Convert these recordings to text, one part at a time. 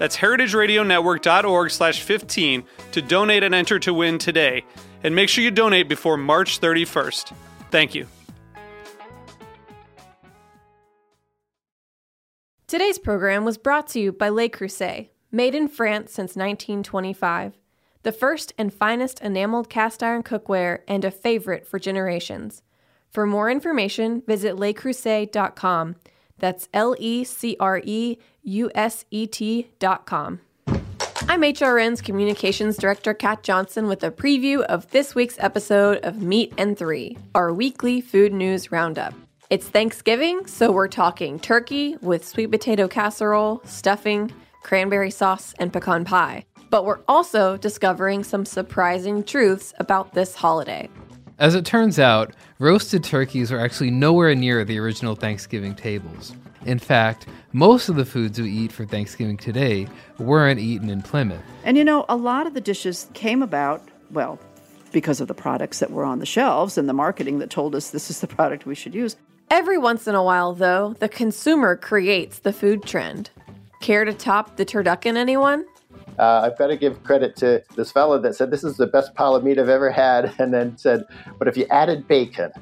That's heritageradionetwork.org slash 15 to donate and enter to win today. And make sure you donate before March 31st. Thank you. Today's program was brought to you by Le Creuset, made in France since 1925. The first and finest enameled cast iron cookware and a favorite for generations. For more information, visit lecreuset.com. That's L E C R E U S E T.com. I'm HRN's Communications Director Kat Johnson with a preview of this week's episode of Meat and Three, our weekly food news roundup. It's Thanksgiving, so we're talking turkey with sweet potato casserole, stuffing, cranberry sauce, and pecan pie. But we're also discovering some surprising truths about this holiday. As it turns out, roasted turkeys are actually nowhere near the original Thanksgiving tables. In fact, most of the foods we eat for Thanksgiving today weren't eaten in Plymouth. And you know, a lot of the dishes came about, well, because of the products that were on the shelves and the marketing that told us this is the product we should use. Every once in a while, though, the consumer creates the food trend. Care to top the turducken, anyone? Uh, I've got to give credit to this fellow that said this is the best pile of meat I've ever had, and then said, "But if you added bacon."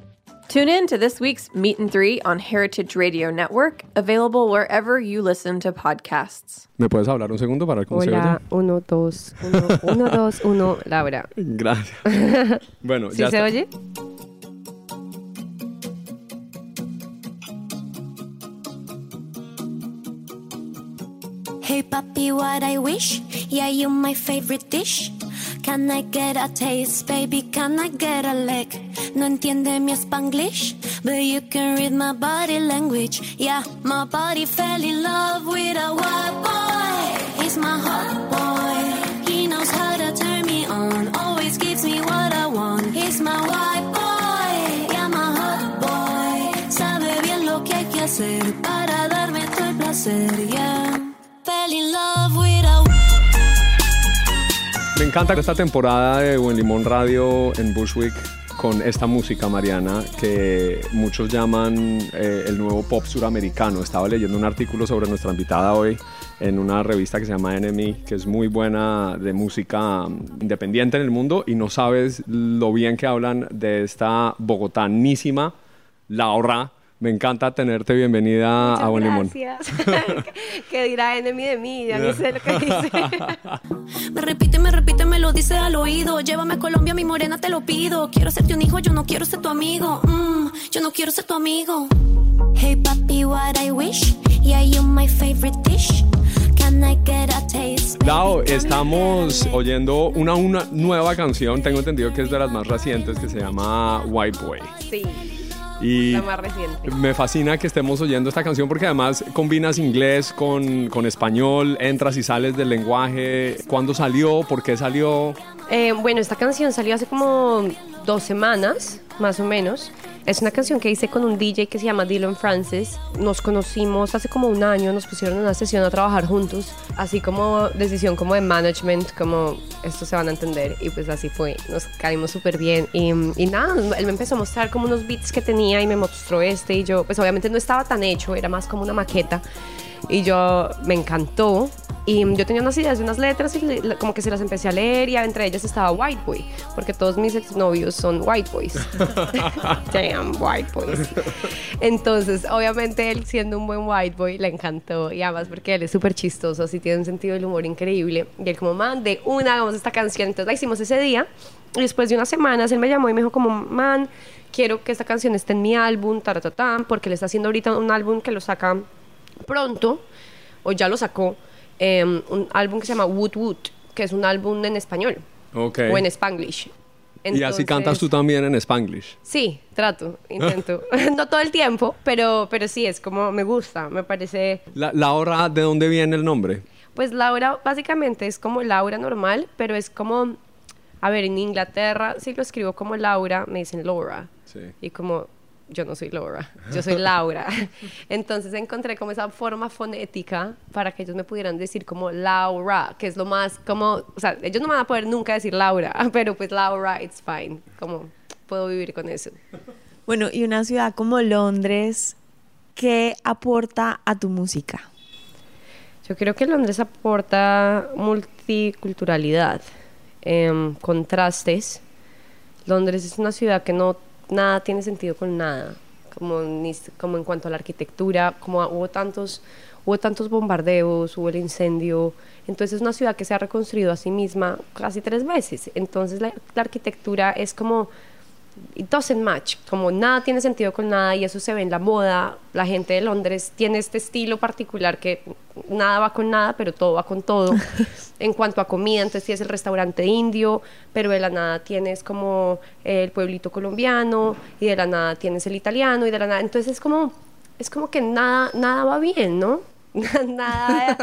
Tune in to this week's Meat and Three on Heritage Radio Network, available wherever you listen to podcasts. ¿Me puedes hablar un segundo para ver cómo se Hola, oye? uno, dos, uno, uno, dos, uno, Laura. Gracias. Bueno, ¿Sí ya se está. oye? Hey papi, what I wish? Yeah, you my favorite dish. Can I get a taste, baby? Can I get a lick? No entiende mi spanglish, but you can read my body language. Yeah, my body fell in love with a white boy. He's my hot boy. He knows how to turn me on. Always gives me what I want. He's my white boy. Yeah, my hot boy. Sabe bien lo que hay que hacer para darme todo el placer. Yeah. Encanta esta temporada de Buen Limón Radio en Bushwick con esta música, Mariana, que muchos llaman eh, el nuevo pop suramericano. Estaba leyendo un artículo sobre nuestra invitada hoy en una revista que se llama Enemy, que es muy buena de música mm, independiente en el mundo y no sabes lo bien que hablan de esta bogotanísima Laura. Me encanta tenerte bienvenida a Buen Limón. Gracias. ¿Qué dirá Enemy de mí? Ya ni sé lo que dice. Me repite, me repite, me lo dice al oído. Llévame a Colombia, mi morena, te lo pido. Quiero serte un hijo, yo no quiero ser tu amigo. Mm, yo no quiero ser tu amigo. Hey papi, what I wish. Yeah, you my favorite dish. Can I get a taste? Lau, baby? Can I estamos oyendo una, una nueva canción, tengo entendido que es de las más recientes, que se llama White Boy. Sí, Y la más reciente. me fascina que estemos oyendo esta canción porque además combinas inglés con, con español, entras y sales del lenguaje. ¿Cuándo salió? ¿Por qué salió? Eh, bueno, esta canción salió hace como dos semanas, más o menos. Es una canción que hice con un DJ que se llama Dylan Francis. Nos conocimos hace como un año, nos pusieron una sesión a trabajar juntos, así como decisión como de management, como esto se van a entender. Y pues así fue, nos caímos súper bien. Y, y nada, él me empezó a mostrar como unos beats que tenía y me mostró este. Y yo, pues obviamente no estaba tan hecho, era más como una maqueta. Y yo me encantó. Y yo tenía unas ideas de unas letras y le- como que se las empecé a leer y entre ellas estaba White Boy, porque todos mis exnovios son White Boys. Damn, White Boys. Entonces, obviamente él siendo un buen White Boy le encantó y además porque él es súper chistoso, así tiene un sentido del humor increíble. Y él como, man, de una hagamos esta canción. Entonces la hicimos ese día Y después de unas semanas él me llamó y me dijo como, man, quiero que esta canción esté en mi álbum, taratatán, porque él está haciendo ahorita un álbum que lo saca pronto, o ya lo sacó, eh, un álbum que se llama Wood Wood, que es un álbum en español Ok. o en Spanglish. Y así cantas tú también en Spanglish. Sí, trato, intento. no todo el tiempo, pero, pero sí, es como me gusta, me parece... La, Laura, ¿de dónde viene el nombre? Pues Laura básicamente es como Laura normal, pero es como... A ver, en Inglaterra, si lo escribo como Laura, me dicen Laura. Sí. Y como yo no soy Laura, yo soy Laura. Entonces encontré como esa forma fonética para que ellos me pudieran decir como Laura, que es lo más como, o sea, ellos no me van a poder nunca decir Laura, pero pues Laura, it's fine, como puedo vivir con eso. Bueno, y una ciudad como Londres, ¿qué aporta a tu música? Yo creo que Londres aporta multiculturalidad, em, contrastes. Londres es una ciudad que no nada tiene sentido con nada, como, ni, como en cuanto a la arquitectura, como hubo tantos, hubo tantos bombardeos, hubo el incendio, entonces es una ciudad que se ha reconstruido a sí misma casi tres veces, entonces la, la arquitectura es como it doesn't match, como nada tiene sentido con nada y eso se ve en la moda. La gente de Londres tiene este estilo particular que nada va con nada, pero todo va con todo. en cuanto a comida, entonces tienes el restaurante indio, pero de la nada tienes como el pueblito colombiano y de la nada tienes el italiano y de la nada, entonces es como es como que nada nada va bien, ¿no? nada,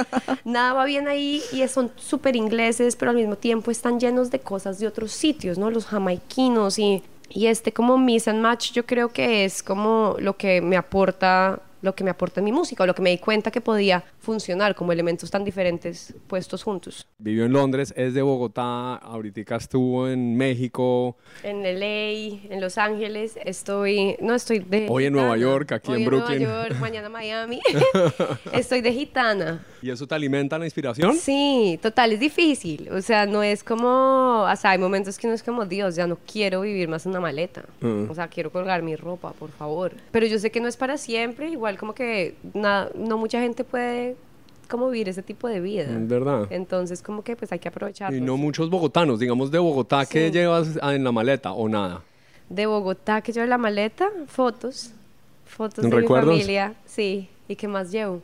nada va bien ahí y son súper ingleses, pero al mismo tiempo están llenos de cosas de otros sitios, ¿no? Los jamaiquinos y y este como miss and match yo creo que es como lo que me aporta lo que me aporta en mi música o lo que me di cuenta que podía funcionar como elementos tan diferentes puestos juntos. Vivió en Londres, es de Bogotá, ahorita estuvo en México. En LA, en Los Ángeles, estoy, no estoy de... Hoy en Nueva York, aquí Hoy en Brooklyn. Nueva York, mañana Miami. estoy de gitana. ¿Y eso te alimenta la inspiración? Sí, total, es difícil. O sea, no es como, o sea, hay momentos que no es como, Dios, ya no quiero vivir más en una maleta. Mm. O sea, quiero colgar mi ropa, por favor. Pero yo sé que no es para siempre, igual como que na- no mucha gente puede como vivir ese tipo de vida. Es verdad. Entonces, como que pues hay que aprovechar. Y no muchos bogotanos, digamos de Bogotá, ¿qué Sí. llevas ah, en la maleta o nada? De Bogotá, que llevo en la maleta, fotos. Fotos de ¿Recuerdos? mi familia. Sí. ¿Y qué más llevo?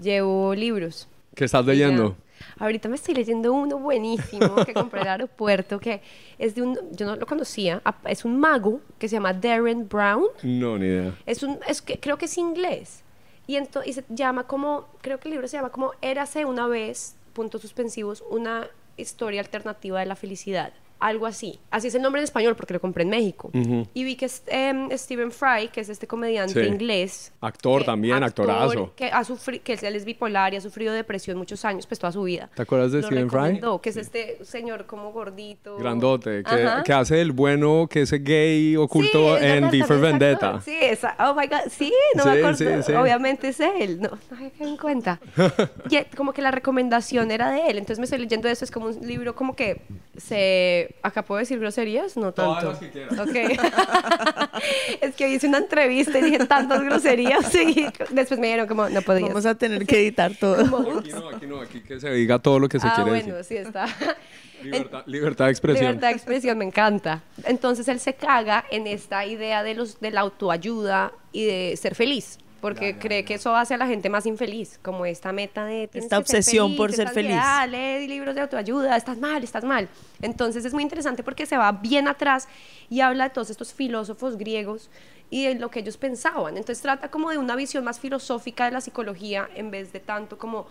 Llevo libros. ¿Qué estás leyendo? Ahorita me estoy leyendo uno buenísimo que compré en el aeropuerto, que es de un, yo no lo conocía, es un mago que se llama Darren Brown. No, ni idea. Es un, es que creo que es inglés. Y, ento- y se llama como, creo que el libro se llama como Érase una vez, puntos suspensivos, una historia alternativa de la felicidad. Algo así. Así es el nombre en español porque lo compré en México. Ujú. Y vi que es, em, Stephen Fry, que es este comediante Sí. inglés. Actor que- también, actor, actorazo. Que, ha sufri- que él es bipolar y ha sufrido depresión muchos años, pues toda su vida. ¿Te acuerdas de Lo Stephen Fry? Que es este señor como gordito. Grandote, que, que hace el bueno, que es gay oculto Sí, en V for Vendetta. actor. Sí, esa- oh my God, sí, no Sí, me acuerdo. sí, sí. Obviamente es él, no, no hay que en cuenta. Y eh, como que la recomendación era de él, entonces me estoy leyendo eso, es como un libro como que se... ¿Acá puedo decir groserías? No Todas tanto. las que quieras. Ok. es que hice una entrevista y dije tantas groserías y después me dijeron como, no podías. Vamos a tener que editar todo. Aquí no, aquí no, aquí que se diga todo lo que se ah, quiere bueno, decir. sí está. Libertad, libertad de expresión. Libertad de expresión, me encanta. Entonces él se caga en esta idea de, los, de la autoayuda y de ser feliz. Porque cree que eso hace a la gente más infeliz, como esta meta de... Esta que ser obsesión por ser feliz. ansiedad, lee libros de autoayuda, estás mal, estás mal. Entonces es muy interesante porque se va bien atrás y habla de todos estos filósofos griegos y de lo que ellos pensaban. Entonces trata como de una visión más filosófica de la psicología en vez de tanto como,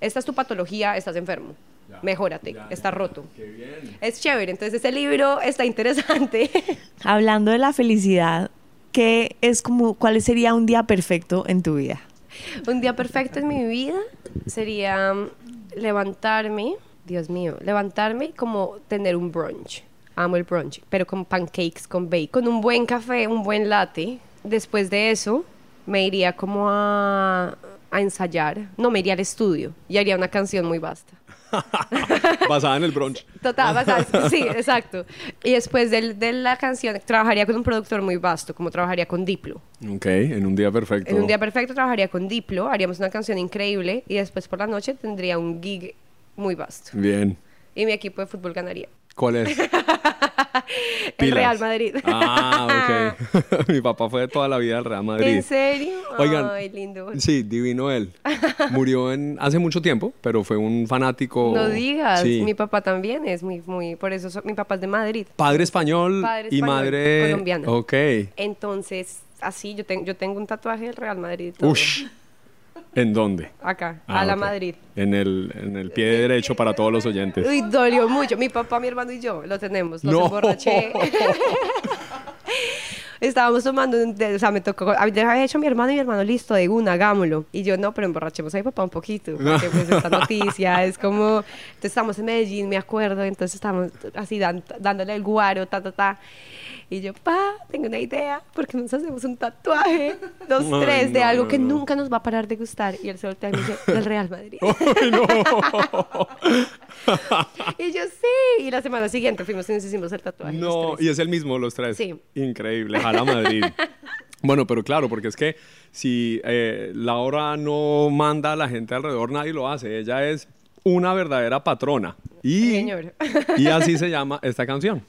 esta es tu patología, estás enfermo, mejórate, estás roto. Es chévere, entonces ese libro está interesante. Hablando de la felicidad, ¿qué es como, cuál sería un día perfecto en tu vida? Un día perfecto en mi vida sería mm, levantarme, Dios mío, levantarme como tener un brunch. Amo el brunch, pero con pancakes con bacon, con un buen café, un buen latte. Después de eso, me iría como a, a ensayar. No, me iría al estudio y haría una canción muy vasta. Basada en el brunch. Total, basada- sí, exacto. Y después del- de la canción, trabajaría con un productor muy vasto, como trabajaría con Diplo. Ok, en un día perfecto. En un día perfecto trabajaría con Diplo, haríamos una canción increíble y después por la noche tendría un gig muy vasto. Bien. Y mi equipo de fútbol ganaría. ¿Cuál es? El. Real Madrid. Ah, ok. Mi papá fue de toda la vida al Real Madrid. ¿En serio? Oigan, Ay, lindo. Sí, divino él. Murió en, hace mucho tiempo, pero fue un fanático. No digas, Sí. mi papá también es muy, muy, por eso so- mi papá es de Madrid. Padre español Padre y madre colombiana. Ok. Entonces, así, yo, tengo yo tengo un tatuaje del Real Madrid. todo. Ush. ¿En dónde? Acá, Ah, a la. Madrid. En el, en el pie derecho para todos los oyentes. Uy, dolió mucho. Mi papá, mi hermano y yo lo tenemos. Los No. emborraché. Estábamos tomando, o sea, me tocó, había hecho mi hermano y mi hermano, listo, de una, hagámoslo. Y yo, no, pero emborrachemos a mi papá un poquito, porque pues esta noticia es como, entonces estamos en Medellín, me acuerdo, entonces estamos así dan- dándole el guaro, ta, ta, ta. Y yo, pa, tengo una idea, porque nos hacemos un tatuaje, dos, Ay, tres, de algo no, que no. nunca nos va a parar de gustar. Y él se voltea y me dice, del Real Madrid. Ay, no. Y yo, sí. Y la semana siguiente fuimos y nos hicimos el tatuaje. No, y es el mismo los tres. Sí. Increíble, Madrid. bueno, pero claro, porque es que si eh, Laura no manda a la gente alrededor, nadie lo hace. Ella es una verdadera patrona. Y, Señor. y así se llama esta canción.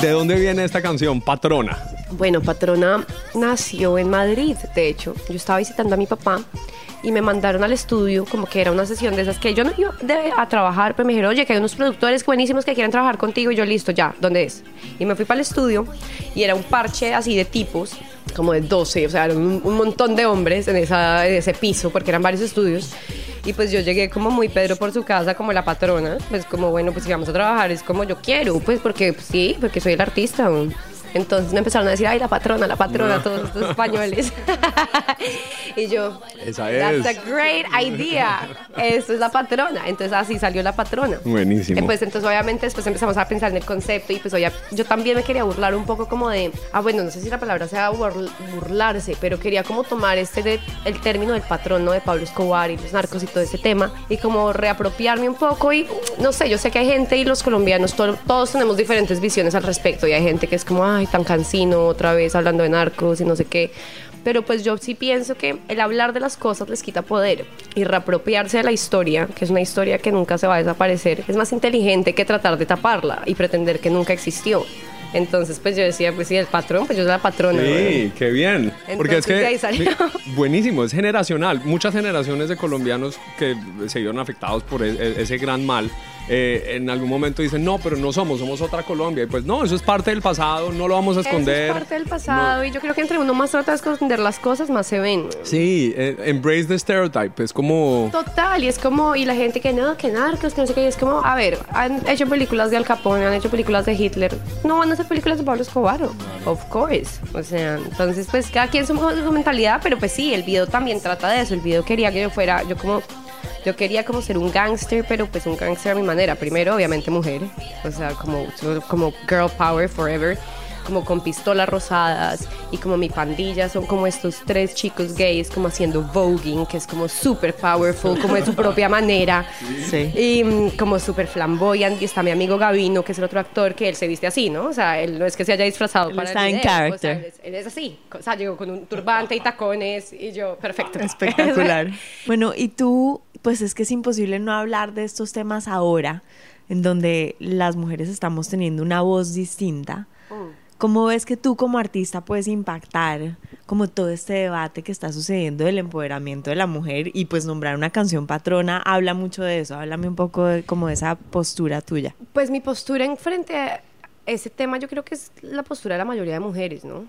¿De dónde viene esta canción? Patrona. Bueno, Patrona nació en Madrid, de hecho. Yo estaba visitando a mi papá y me mandaron al estudio, como que era una sesión de esas que yo no iba de- a trabajar, pero me dijeron, oye, que hay unos productores buenísimos que quieren trabajar contigo. Y yo, listo, ya, ¿dónde es? Y me fui para el estudio y era un parche así de tipos, como de 12, o sea, eran un, montón de hombres en ese piso, porque eran varios estudios. Y pues yo llegué como muy Pedro por su casa, como la patrona, pues como, bueno, pues si vamos a trabajar es como yo quiero, pues porque pues, sí, porque soy el artista. Entonces me empezaron a decir, ay, la patrona, la patrona, todos estos españoles. y yo, Esa that's es. a great idea. Esto es la patrona. Entonces así salió la patrona. Buenísimo. Pues entonces obviamente después empezamos a pensar en el concepto y pues oye, yo también me quería burlar un poco como de, ah bueno, no sé si la palabra sea burl- burlarse, pero quería como tomar este de- el término del patrón, ¿no? De Pablo Escobar y los narcos y todo ese tema y como reapropiarme un poco y no sé, yo sé que hay gente y los colombianos to- todos tenemos diferentes visiones al respecto y hay gente que es como, ay, tan cansino otra vez hablando de narcos y no sé qué. Pero pues yo sí pienso que el hablar de las cosas les quita poder y reapropiarse de la historia, que es una historia que nunca se va a desaparecer, es más inteligente que tratar de taparla y pretender que nunca existió. Entonces pues yo decía, pues sí, el patrón, pues yo soy la patrona. Sí, qué bien. Porque es Entonces, de ahí que salió. buenísimo, es generacional. Muchas generaciones de colombianos que se vieron afectados por e- e- ese gran mal, eh, en algún momento dicen, no, pero no somos, somos otra Colombia. Y pues no, eso es parte del pasado, no lo vamos a esconder. Eso es parte del pasado y yo creo que entre uno más trata de esconder las cosas, más se ven. Sí, eh, embrace the stereotype, es como... Total, y es como, y la gente que no, que narcos, que no sé qué, y es como, a ver, han hecho películas de Al Capone, han hecho películas de Hitler, no van a hacer películas de Pablo Escobar, of course. O sea, entonces, pues cada quien su, su mentalidad, pero pues sí, el video también trata de eso. El video quería que yo fuera, yo como, yo quería como ser un gangster, pero pues un gangster a mi manera. Primero, obviamente, mujer, o sea, como, como girl power forever. Como con pistolas rosadas y como mi pandilla. Son como estos tres chicos gays como haciendo voguing que es como super powerful como de su propia manera. Sí. y mm, como super flamboyant. Y está mi amigo Gavino que es el otro actor que él se viste así no o sea él no es que se haya disfrazado Él para está el en character. o sea, él, es, él es así. O sea llegó con un turbante y tacones y yo perfecto. Espectacular. bueno, y tú, pues es que es imposible no hablar de estos temas ahora, en donde las mujeres estamos teniendo una voz distinta. ¿Cómo ves que tú como artista puedes impactar como todo este debate que está sucediendo del empoderamiento de la mujer y pues nombrar una canción patrona habla mucho de eso? Háblame un poco de, como de esa postura tuya. Pues mi postura en frente a ese tema yo creo que es la postura de la mayoría de mujeres, ¿no?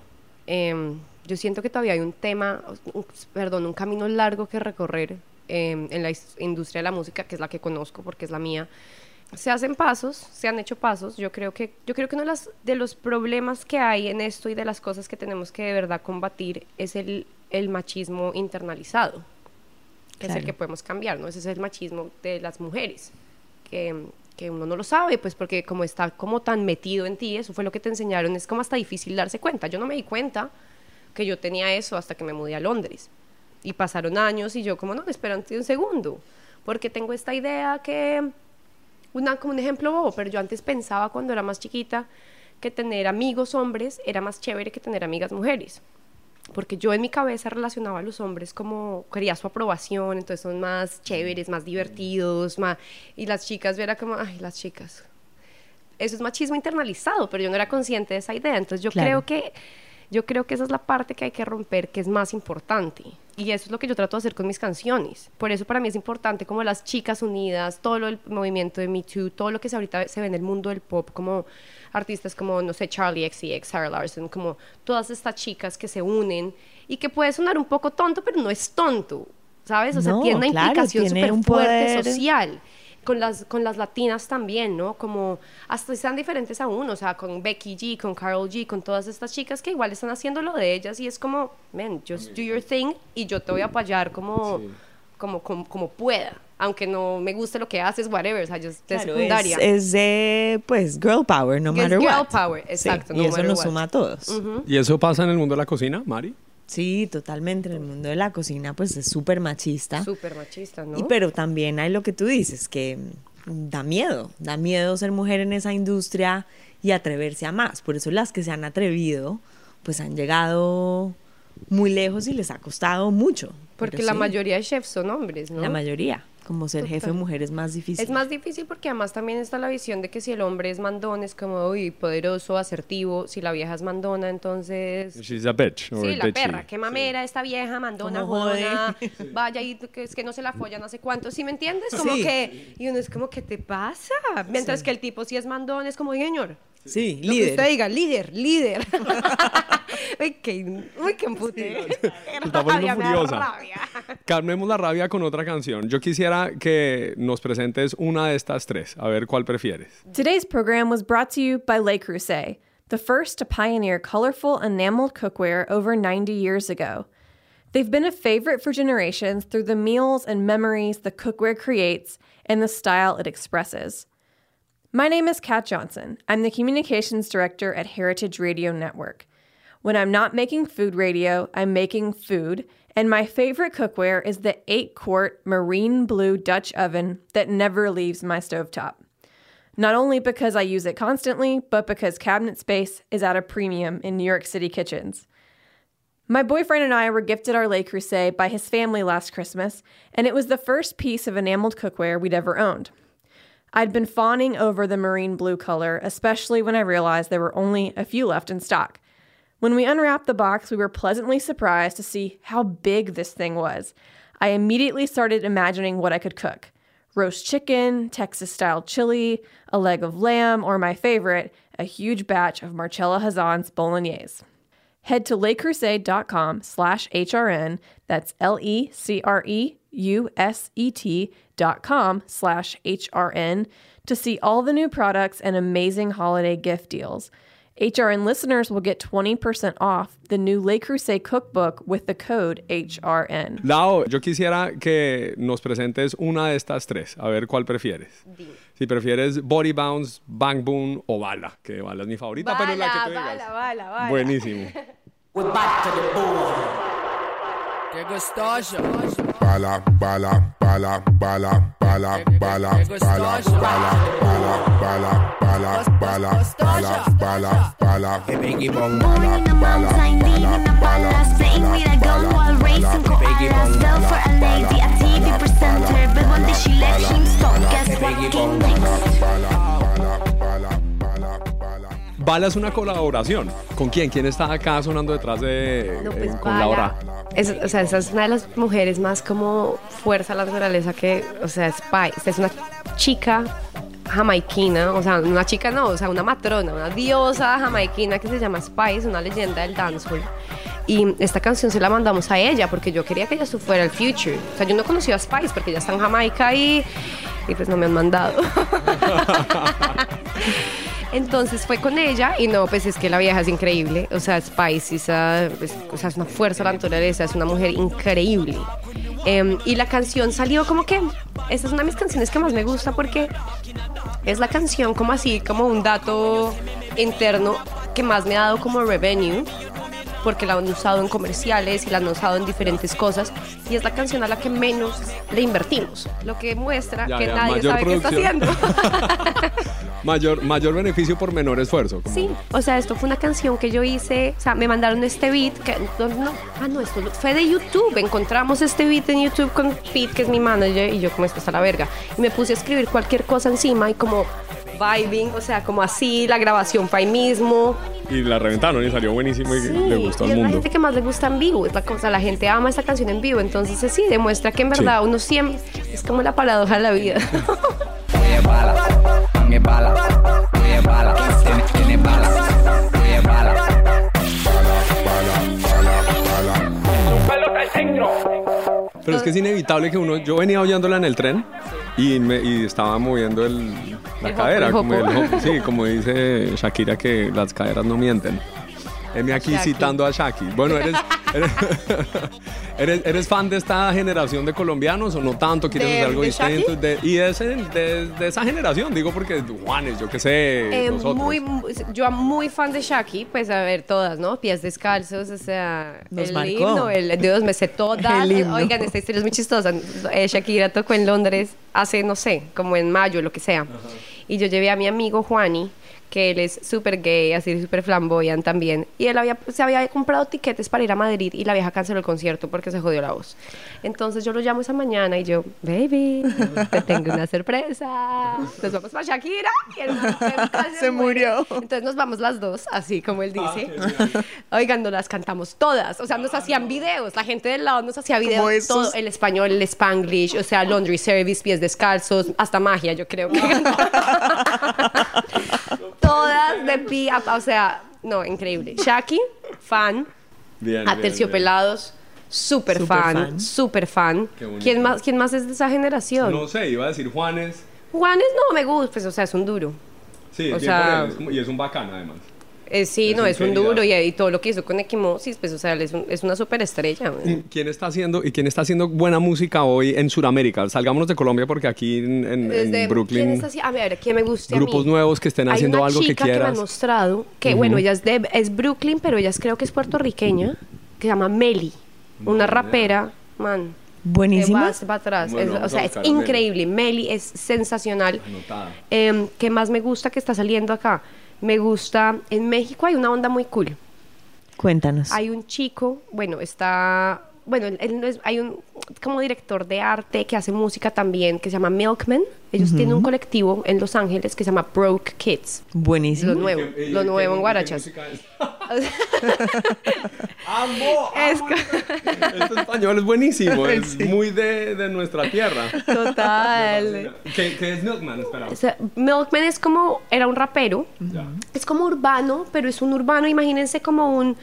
Em, yo siento que todavía hay un tema, un- perdón, un camino largo que recorrer em, en la industria de la música, que es la que conozco porque es la mía. Se hacen pasos, se han hecho pasos. Yo creo que, yo creo que uno de, las- de los problemas que hay en esto y de las cosas que tenemos que de verdad combatir es el, el machismo internalizado. que es el Claro. que podemos cambiar, ¿no? Ese es el machismo de las mujeres, que, que uno no lo sabe, pues porque como está como tan metido en ti, eso fue lo que te enseñaron, es como hasta difícil darse cuenta. Yo no me di cuenta que yo tenía eso hasta que me mudé a Londres. Y pasaron años y yo como, no, espérate un segundo, porque tengo esta idea que, una, como un ejemplo bobo, pero yo antes pensaba cuando era más chiquita que tener amigos hombres era más chévere que tener amigas mujeres. Porque yo en mi cabeza relacionaba a los hombres como quería su aprobación, entonces son más chéveres, más divertidos, más... y las chicas era como, ay, las chicas. Eso es machismo internalizado, pero yo no era consciente de esa idea. Entonces yo Claro. creo que yo creo que esa es la parte que hay que romper, que es más importante. Y eso es lo que yo trato de hacer con mis canciones. Por eso para mí es importante como las chicas unidas, todo lo, el movimiento de Me Too, todo lo que se ahorita se ve en el mundo del pop, como artistas como, no sé, Charlie XCX, Sarah Larson, como todas estas chicas que se unen y que puede sonar un poco tonto, pero no es tonto, ¿sabes? O sea, No, tiene una claro, implicación súper fuerte poder. social con las, con las latinas también, ¿no? Como hasta están diferentes a uno, o sea, con Becky G, con Carol G, con todas estas chicas que igual están haciendo lo de ellas y es como, man, just do your thing y yo te voy a apoyar como, como, como, como pueda, aunque no me guste lo que haces, whatever, o sea, yo es Claro, secundaria. es, es de, pues, girl power, no Es matter girl what. power, Sí, exacto, y no eso matter nos what. suma a todos. ¿Y eso pasa en el mundo de la cocina, Mari? Sí, totalmente. En el mundo de la cocina, pues, es súper machista. Súper machista, ¿no? Y pero también hay lo que tú dices, que mm, da miedo, da miedo ser mujer en esa industria y atreverse a más. Por eso las que se han atrevido, pues han llegado muy lejos y les ha costado mucho. Porque la sí, mayoría de chefs son hombres, ¿no? La mayoría. Como ser jefe Total. mujer es más difícil. Es más difícil porque además también está la visión de que si el hombre es mandón es como, uy, poderoso, asertivo, si la vieja es mandona, entonces... She's a bitch. Sí, la bitchy. perra, qué mamera esta vieja, mandona, jodona, vaya y que es que no se la follan hace cuánto, ¿sí me entiendes? Como Sí. que, y uno es como, ¿qué te pasa? Mientras que el tipo si es mandón es como, señor, Sí, lo que líder. usted diga, líder, líder. uy, qué, uy, qué empute. Se está poniendo furiosa. Calmemos la rabia con otra canción. Yo quisiera que nos presentes una de estas tres. A ver cuál prefieres. Today's program was brought to you by Le Creuset, the first to pioneer colorful enameled cookware over 90 years ago. They've been a favorite for generations through the meals and memories the cookware creates and the style it expresses. My name is Kat Johnson. I'm the communications director at Heritage Radio Network. When I'm not making food radio, I'm making food, and my favorite cookware is the 8 quart marine blue Dutch oven that never leaves my stovetop. Not only because I use it constantly, but because cabinet space is at a premium in New York City kitchens. My boyfriend and I were gifted our Le Creuset by his family last Christmas, and it was the first piece of enameled cookware we'd ever owned. I'd been fawning over the marine blue color, especially when I realized there were only a few left in stock. When we unwrapped the box, we were pleasantly surprised to see how big this thing was. I immediately started imagining what I could cook roast chicken, Texas style chili, a leg of lamb, or my favorite, a huge batch of Marcella Hazan's bolognese. Head to lecrusade.com slash HRN, that's L-E-C-R-E-U-S-E-T dot com slash HRN to see all the new products and amazing holiday gift deals. HRN listeners will get 20% off the new Le Creuset cookbook with the code HRN. Lau, yo quisiera que nos presentes una de estas tres. A ver cuál prefieres. Si prefieres Body Bounce, Bang Boom o Bala. Que Bala es mi favorita, pero es la que tú digas. bala, bala, bala. Buenísimo. Bala, bala, bala, bala, bala, bala, bala, bala, bala, bala, bala, bala, bala, bala, bala. Born in a mountain, leaving a ballast Playing with a gun while racing koalas Fell for a lady, Bala es una colaboración. ¿Con quién? ¿Quién está acá sonando detrás de No, eh, pues con Bala. Laura? Es, o sea, esa es una de las mujeres más como fuerza a la naturaleza que, o sea, Spice. Es una chica jamaiquina, o sea, una chica no, o sea, una matrona, una diosa jamaiquina que se llama Spice, una leyenda del dancehall. Y esta canción se la mandamos a ella porque yo quería que ella fuera el future. O sea, yo no conocí a Spice porque ella está en Jamaica y, y pues no me han mandado. Entonces fue con ella y no, pues es que la vieja es increíble. O sea, Spice es, ah, es- o sea, es una fuerza de la naturaleza, es una mujer increíble. Em, y la canción salió como que, esta es una de mis canciones que más me gusta porque es la canción como así, como un dato interno que más me ha dado como revenue porque la han usado en comerciales y la han usado en diferentes cosas y es la canción a la que menos le invertimos, lo que muestra Ya, que ya, nadie sabe qué está haciendo. Mayor, mayor beneficio por menor esfuerzo. Sí, o sea, esto fue una canción que yo hice, o sea, me mandaron este beat, que, no, no, ah, no, esto fue de YouTube, encontramos este beat en YouTube con Pete, que es mi manager, y yo como esto está la verga, y me puse a escribir cualquier cosa encima y como vibing, o sea, como así, la grabación fue ahí mismo. Y la reventaron y salió buenísimo y Sí, le gustó y al es la mundo. gente que más le gusta en vivo, es la cosa, la gente ama esta canción en vivo, entonces sí, demuestra que en Sí. verdad uno siempre, es como la paradoja de la vida. Pero es que es inevitable que uno. Yo venía oyéndola en el tren y, me, y estaba moviendo el, la El cadera. Como el sí, como dice Shakira, que las caderas no mienten. Heme aquí Shaki. citando a Shaki. Bueno, ¿eres, eres, eres, eres fan de esta generación de colombianos o no tanto? ¿Quieres ¿De- hacer algo de distinto? De- y de, ese- de, de esa generación, digo, porque Juanes, yo qué sé, Eh, nosotros. muy, muy- yo muy fan de Shaki, pues a ver todas, ¿no? Pies descalzos, o sea, Nos el marcó. himno, el Dios me sé todas. El himno. Oigan, esta historia es muy chistosa. Eh, Shakira tocó en Londres hace, no sé, como en mayo, lo que sea. Y yo llevé a mi amigo Juani, que él es súper gay, así súper flamboyant también. Y él había, se había comprado tiquetes para ir a Madrid y la vieja canceló el concierto porque se jodió la voz. Entonces yo lo llamo esa mañana y yo, baby, te tengo una sorpresa. Nos vamos para Shakira. Y él Se muere. murió. Entonces nos vamos las dos, así como él dice. Oigan, nos las cantamos todas. O sea, nos hacían videos. La gente del lado nos hacía videos. Todo, el español, el spanglish, o sea, laundry service, pies descalzos, hasta magia, yo creo que. de pi a pa, o sea, no, increíble. Shaki, fan. Bien, A bien, Terciopelados, súper Súper fan, súper fan. ¿Quién más, ¿Quién más es de esa generación? No sé, iba a decir Juanes. Juanes no me gusta, pues, o sea, es un duro. Sí, O bien sea- es y es un bacán además. Eh, sí, Es no, es un duro y, y todo lo que hizo con Equimosis, pues, o sea, es, un- es una superestrella. man. ¿Quién está haciendo y quién está haciendo buena música hoy en Sudamérica? Salgámonos de Colombia porque aquí en, en- en Desde- ¿quién Brooklyn está haci- a ver, ¿quién me gusta grupos nuevos que estén Hay haciendo una algo que chica que me quieras. han mostrado, que bueno, ella es, de, es Brooklyn, pero ella es, creo que es puertorriqueña, que se llama Meli, una rapera, man. Buenísima. Va, va atrás. Bueno, Es- o a sea, es a Meli. increíble. Meli es sensacional. Anotada. Em, ¿Qué más me gusta que está saliendo acá? Me gusta, en México hay una onda muy cool. Cuéntanos. Hay un chico, bueno, está, bueno, él- él no es- hay un como director de arte que hace música también, que se llama Milkman. Ellos tienen un colectivo en Los Ángeles que se llama Broke Kids. Buenísimo. Lo nuevo, ¿Qué- lo nuevo qué- en Guarachas. es? ¡Amo! Es amo Este español es buenísimo, es muy de, de nuestra tierra. Total. ¿Qué, qué es Milkman? Espera. O sea, Milkman es como, era un rapero, Ya. es como urbano, pero es un urbano, imagínense como un,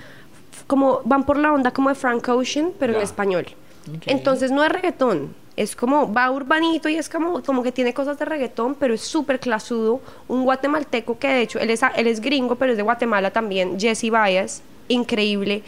como van por la onda como de Frank Ocean, pero en Ya. Entonces no es reggaetón, es como, va urbanito y es como, como que tiene cosas de reggaetón, pero es súper clasudo. Un guatemalteco que de hecho, él es, él es gringo, pero es de Guatemala también, Jesse Baez, increíble.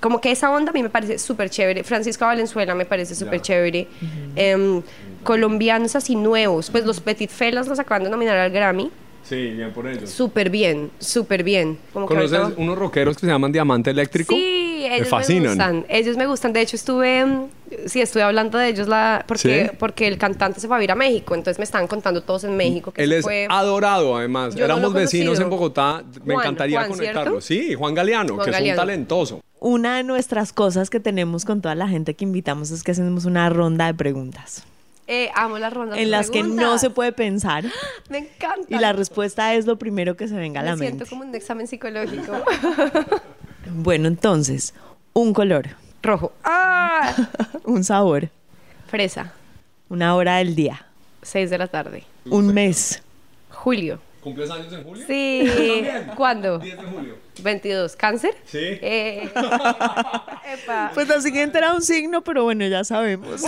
Como que esa onda a mí me parece súper chévere. Francisca Valenzuela me parece súper chévere. Em, colombianos así nuevos, pues los Petit Felas los acaban de nominar al Grammy. Sí, bien por ellos. Súper bien, súper bien. Como que ¿Conoces ahorita- unos rockeros que se llaman Diamante Eléctrico? Sí, ellos me, fascinan. gustan. Ellos me gustan. De hecho, estuve, mm, sí, estuve hablando de ellos la, porque, ¿Sí? porque el cantante se fue a vivir a México. Entonces me estaban contando todos en México que Él se es fue. adorado, además. Yo Éramos vecinos en Bogotá. Me Juan, encantaría Juan, conectarlo. ¿cierto? Sí, Juan Galeano, Juan que Galeano. es un talentoso. Una de nuestras cosas que tenemos con toda la gente que invitamos es que hacemos una ronda de preguntas Eh, amo las rondas de en las que no se puede pensar Me encanta. y la respuesta es lo primero que se venga a Me la siento mente. como un examen psicológico. Bueno, entonces, un color, Rojo. ¡Ah! un sabor, Fresa. una hora del día, 6 de la tarde. un mes, Julio. ¿Cumples años en julio? Sí. ¿Cuándo? 10 de julio. 22. ¿Cáncer? Sí. Eh. Epa. Pues la siguiente era un signo, pero bueno, ya sabemos.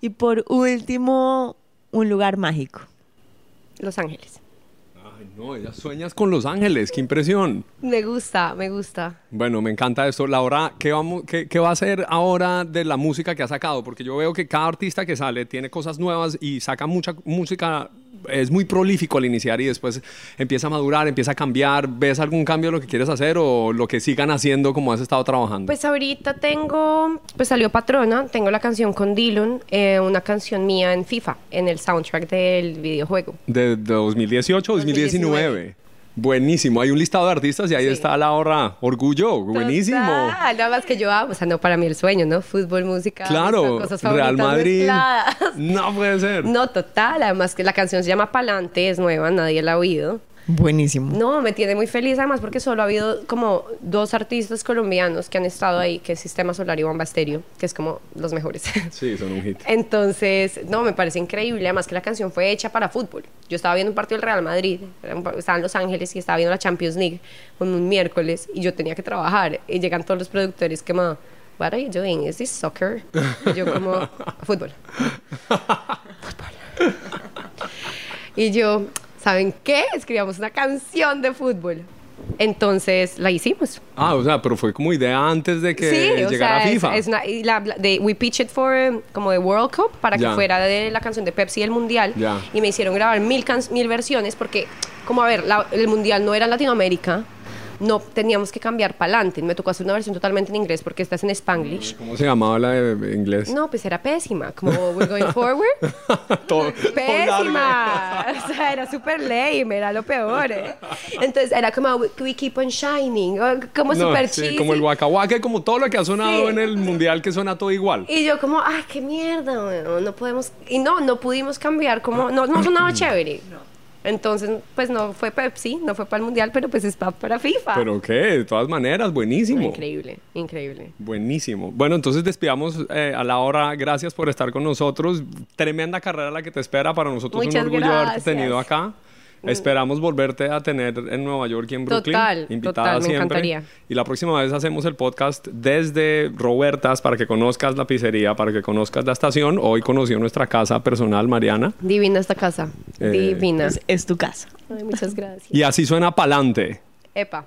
y por último, un lugar mágico. Los Ángeles. No, ella sueñas con Los Ángeles, qué impresión. Me gusta, me gusta. Bueno, me encanta esto. Laura, ¿qué, vamos, qué, qué va a hacer ahora de la música que ha sacado? Porque yo veo que cada artista que sale tiene cosas nuevas y saca mucha música, es muy prolífico al iniciar y después empieza a madurar, empieza a cambiar. ¿Ves algún cambio en lo que quieres hacer o lo que sigan haciendo como has estado trabajando? Pues ahorita tengo, pues salió Patrona, tengo la canción con Dylan, eh, una canción mía en FIFA, en el soundtrack del videojuego. De, de 2018 2019. Buenísimo. Hay un listado de artistas y ahí está Laura. Orgullo. Buenísimo. Nada más que yo amo, o sea, no para mí el sueño, ¿no? Fútbol, música, Claro, cosas Real Madrid. mezcladas. No puede ser. No, total, además que la canción se llama Palante, es nueva, nadie la ha oído. Buenísimo. No, me tiene muy feliz además porque solo ha habido como dos artistas colombianos que han estado ahí, que es Sistema Solar y Bomba Estéreo, que es como los mejores. Sí, son un hit. Entonces, no, me parece increíble. Además que la canción fue hecha para fútbol. Yo estaba viendo un partido del Real Madrid, estaba en Los Ángeles y estaba viendo la Champions League un, un miércoles y yo tenía que trabajar. Y llegan todos los productores que me, what are you doing? Is this soccer? Y yo como, fútbol. Fútbol. Y yo, ¿saben qué? Escribamos una canción de fútbol. Entonces la hicimos. Ah, o sea, pero fue como idea antes de que Sí, o llegara sea, es- FIFA. Es, una, y la- la- de, we pitched it for um, como de World Cup para que fuera de la canción de Pepsi del Mundial. Y me hicieron grabar mil, can- mil versiones porque, como a ver, la- el Mundial no era en Latinoamérica, no teníamos que cambiar para adelante. Me tocó hacer una versión totalmente en inglés porque esta es en Spanglish. ¿Cómo se llamaba la de inglés? No, pues era pésima, como we're going forward. Todo- Pésima. O sea, era súper lame, era lo peor. ¿eh? Entonces era como we, we keep on shining, como No, súper sí, como el Waka Waka, como todo lo que ha sonado Sí. en el mundial que suena todo igual. Y yo como, ay, qué mierda, weón, no podemos... Y no, no pudimos cambiar, como, no, no sonaba chévere. Entonces, pues no fue Pepsi, no fue para el Mundial, pero pues está para FIFA. Pero qué, de todas maneras, buenísimo. Increíble, increíble. Buenísimo. Bueno, entonces despidamos eh, a la hora. Gracias por estar con nosotros. Tremenda carrera la que te espera. Para nosotros Muchas un orgullo haberte gracias. tenido acá. Esperamos volverte a tener en Nueva York y en Brooklyn. Total, invitada total, me siempre. encantaría. Y la próxima vez hacemos el podcast desde Robertas para que conozcas la pizzería, para que conozcas la estación. Hoy conoció nuestra casa personal, Mariana. Divina esta casa, Eh, divina. Es, es tu casa. Ay, muchas gracias. Y así suena pa'lante. Epa.